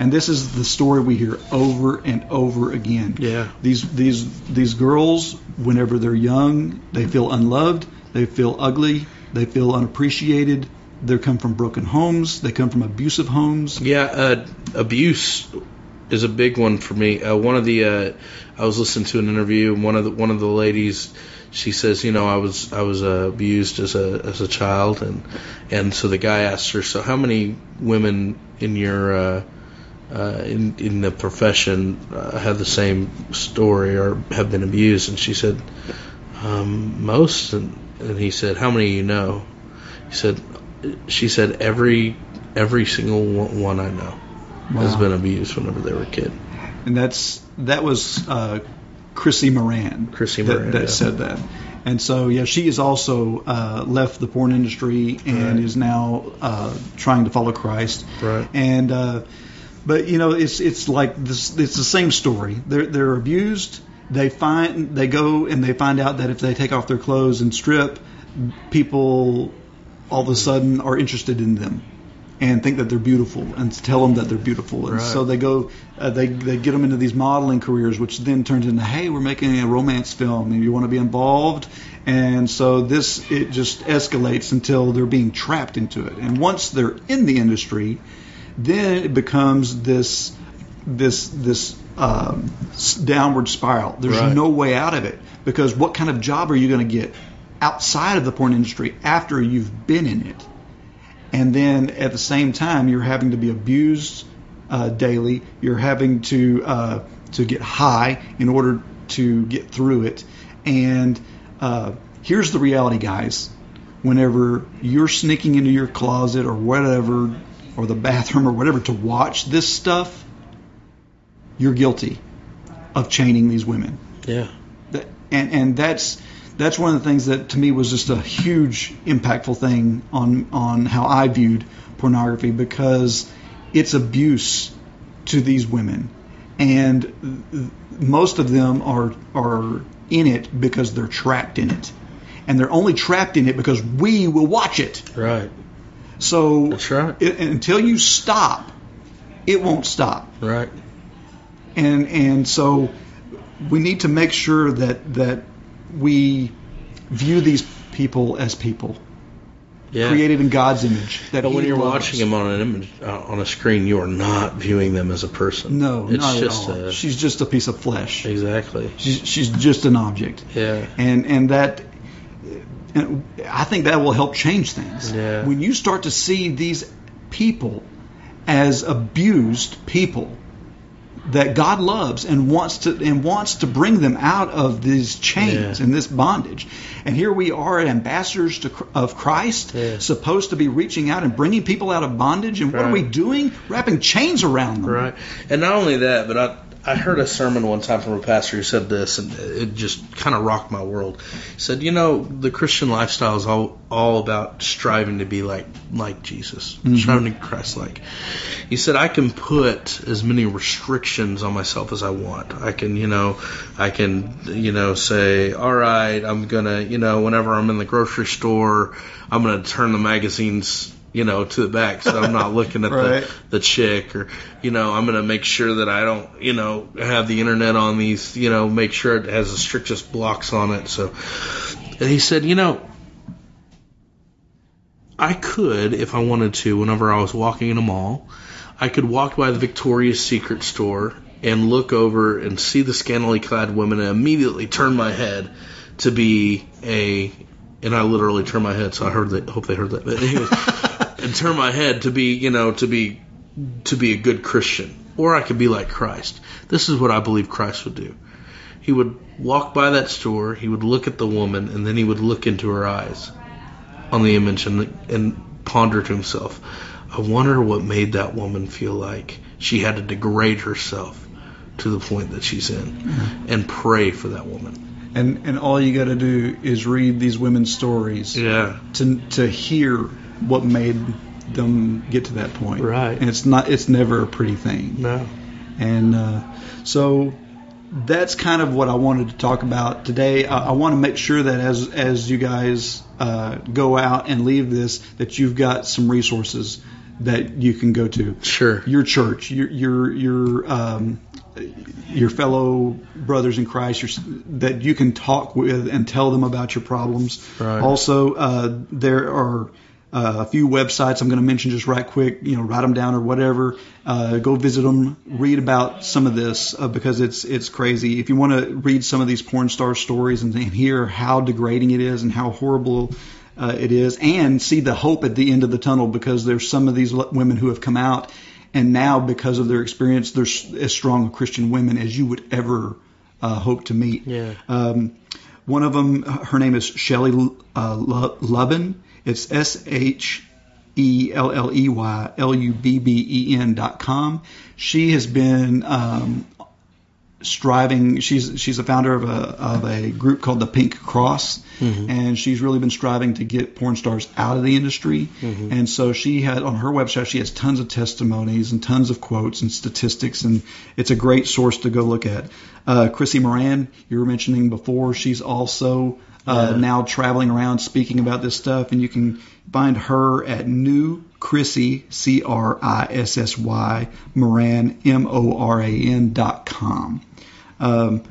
And this is the story we hear over and over again. Yeah. These these these girls, whenever they're young, they feel unloved, they feel ugly, they feel unappreciated. They come from broken homes, they come from abusive homes. Yeah, uh, abuse is a big one for me. Uh, one of the uh, I was listening to an interview, and one of the one of the ladies, she says, you know, I was I was uh, abused as a as a child, and and so the guy asked her, so how many women in your uh, uh, in in the profession uh, have the same story or have been abused? And she said, um, most. And, and he said, how many you know? He said, she said every every single one, one I know has been abused whenever they were a kid. And that's that was uh, Chrissy Moran. Chrissy that, that yeah. said that. And so yeah, she has also uh, left the porn industry and Right. is now uh, trying to follow Christ. Right. And uh, but you know it's it's like this. It's the same story. They're they're abused. They find they go and they find out that if they take off their clothes and strip, people all of a sudden are interested in them. And think that they're beautiful and tell them that they're beautiful. And Right. so they go, uh, they they get them into these modeling careers, which then turns into, hey, we're making a romance film, and you want to be involved. And so this it just escalates until they're being trapped into it. And once they're in the industry, then it becomes this this this um, downward spiral. There's Right. no way out of it because what kind of job are you going to get outside of the porn industry after you've been in it? And then at the same time, you're having to be abused uh, daily. You're having to uh, to get high in order to get through it. And uh, here's the reality, guys. Whenever you're sneaking into your closet or whatever, or the bathroom or whatever to watch this stuff, you're guilty of chaining these women. Yeah. That, and and that's that's one of the things that to me was just a huge impactful thing on on how I viewed pornography because it's abuse to these women and most of them are are in it because they're trapped in it and they're only trapped in it because we will watch it Right. so That's right. it, until you stop it won't stop Right. and and so we need to make sure that that we view these people as people Yeah. created in God's image. That But when you're loves. watching them on an image uh, on a screen, you are not viewing them as a person. no, it's not just at all. a she's just a piece of flesh. exactly. She's, she's just an object, Yeah. and and that. And I think that will help change things. Yeah. When you start to see these people as abused people that God loves and wants to and wants to bring them out of these chains Yeah. and this bondage. And here we are ambassadors to, of Christ, Yeah. supposed to be reaching out and bringing people out of bondage. And what are we doing? Wrapping chains around them. Right. And not only that, but I I heard a sermon one time from a pastor who said this, and it just kind of rocked my world. He said, "You know, the Christian lifestyle is all all about striving to be like like Jesus, mm-hmm. striving to be Christ-like." He said, "I can put as many restrictions on myself as I want. I can, you know, I can, you know, say, all right, I'm gonna, you know, whenever I'm in the grocery store, I'm gonna turn the magazines." You know, to the back, so I'm not looking at Right. the the chick or you know i'm going to make sure that i don't you know have the internet on these you know make sure it has the strictest blocks on it so and he said you know i could if i wanted to whenever i was walking in a mall i could walk by the victoria's secret store and look over and see the scantily clad women and immediately turn my head to be a and i literally turned my head so i heard that hope they heard that but anyways and turn my head to be you know to be to be a good Christian, or I could be like Christ. This is what I believe Christ would do. He would walk by that store, he would look at the woman, and then he would look into her eyes on the image and, and ponder to himself, I wonder what made that woman feel like she had to degrade herself to the point that she's in, mm-hmm. and pray for that woman. And and all you got to do is read these women's stories Yeah. to to hear what made them get to that point. Right. And it's not it's never a pretty thing. No. And uh, so that's kind of what I wanted to talk about today. I, I want to make sure that as as you guys uh, go out and leave this, that you've got some resources that you can go to. Sure. Your church, your your your um, your fellow brothers in Christ, your, that you can talk with and tell them about your problems. Right. Also, uh, there are uh, a few websites I'm going to mention just right quick. You know, write them down or whatever. Uh, go visit them. Read about some of this uh, because it's it's crazy. If you want to read some of these porn star stories and, and hear how degrading it is and how horrible uh, it is, and see the hope at the end of the tunnel because there's some of these women who have come out and now because of their experience, they're as strong Christian women as you would ever uh, hope to meet. Yeah. Um, one of them, her name is Shelley uh, Lu- Lubben. It's S H E L L E Y L U B B E N dot com. She has been um, striving. She's she's a founder of a of a group called the Pink Cross, and she's really been striving to get porn stars out of the industry. And so she had on her website she has tons of testimonies and tons of quotes and statistics, and it's a great source to go look at. Uh, Chrissy Moran, you were mentioning before, she's also uh, Yeah. now traveling around speaking about this stuff, and you can find her at New Chrissy, C R I S S Y, Moran, M O R A N dot com. Um,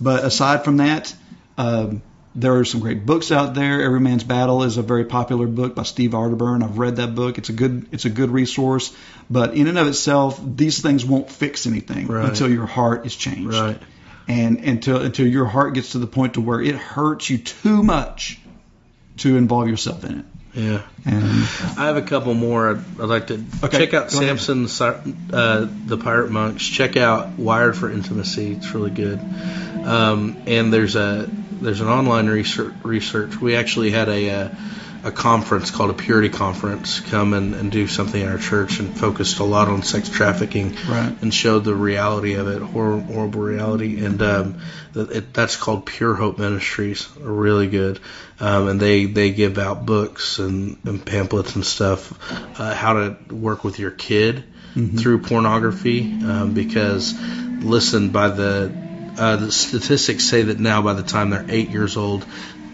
but aside from that, um, there are some great books out there. Every Man's Battle is a very popular book by Steve Arterburn. I've read that book. It's a good it's a good resource. But in and of itself, these things won't fix anything Right. until your heart is changed. Right. And until until your heart gets to the point to where it hurts you too much to involve yourself in it. Yeah. And I have a couple more. I'd, I'd like to Okay, check out. Samson, uh, the Pirate Monks. Check out Wired for Intimacy. It's really good. Um, and there's a there's an online research. Research. We actually had a uh, a conference called a Purity Conference come and, and do something in our church and focused a lot on sex trafficking Right. and showed the reality of it, hor- horrible reality. And um, it, that's called Pure Hope Ministries. They're really good, um, and they they give out books and, and pamphlets and stuff uh, how to work with your kid through pornography. Um, because listen, by the uh, the statistics say that now by the time they're eight years old,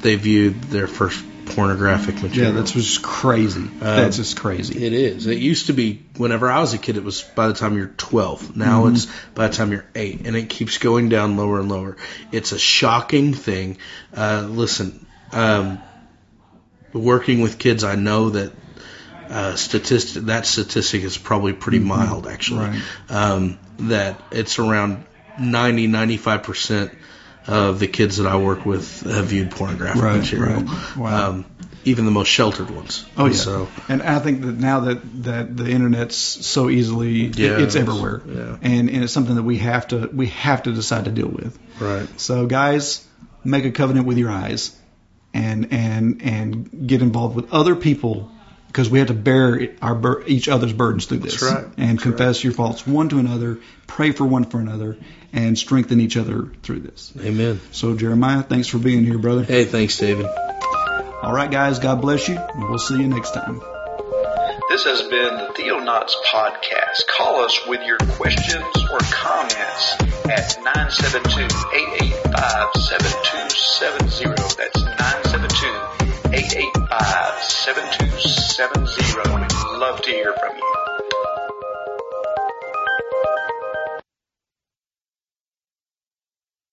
they view their first pornographic material. yeah, that's just crazy. that's just crazy. It is. It used to be whenever I was a kid, it was by the time you're 12. Now it's by the time you're 8, and it keeps going down lower and lower. It's a shocking thing. Uh, listen, um, working with kids, I know that uh, statistic that statistic is probably pretty mild actually. Right. Um, that it's around 90 95 percent of the kids that I work with have viewed pornographic Right, material. right. Wow. Um, even the most sheltered ones. Oh yeah. So and I think that now that that the internet's so easily, Yeah, it's it's- everywhere, yeah. and and it's something that we have to we have to decide to deal with. right. So guys, make a covenant with your eyes, and and and get involved with other people because we have to bear our bur- each other's burdens through this, That's right. and That's confess your faults one to another, pray for one for another, and strengthen each other through this. Amen. So Jeremiah, thanks for being here, brother. Hey, thanks, David. All right, guys, God bless you, and we'll see you next time. This has been the Theonauts Podcast. Call us with your questions or comments at 972-885-7270. That's 972-885-7270. We'd love to hear from you.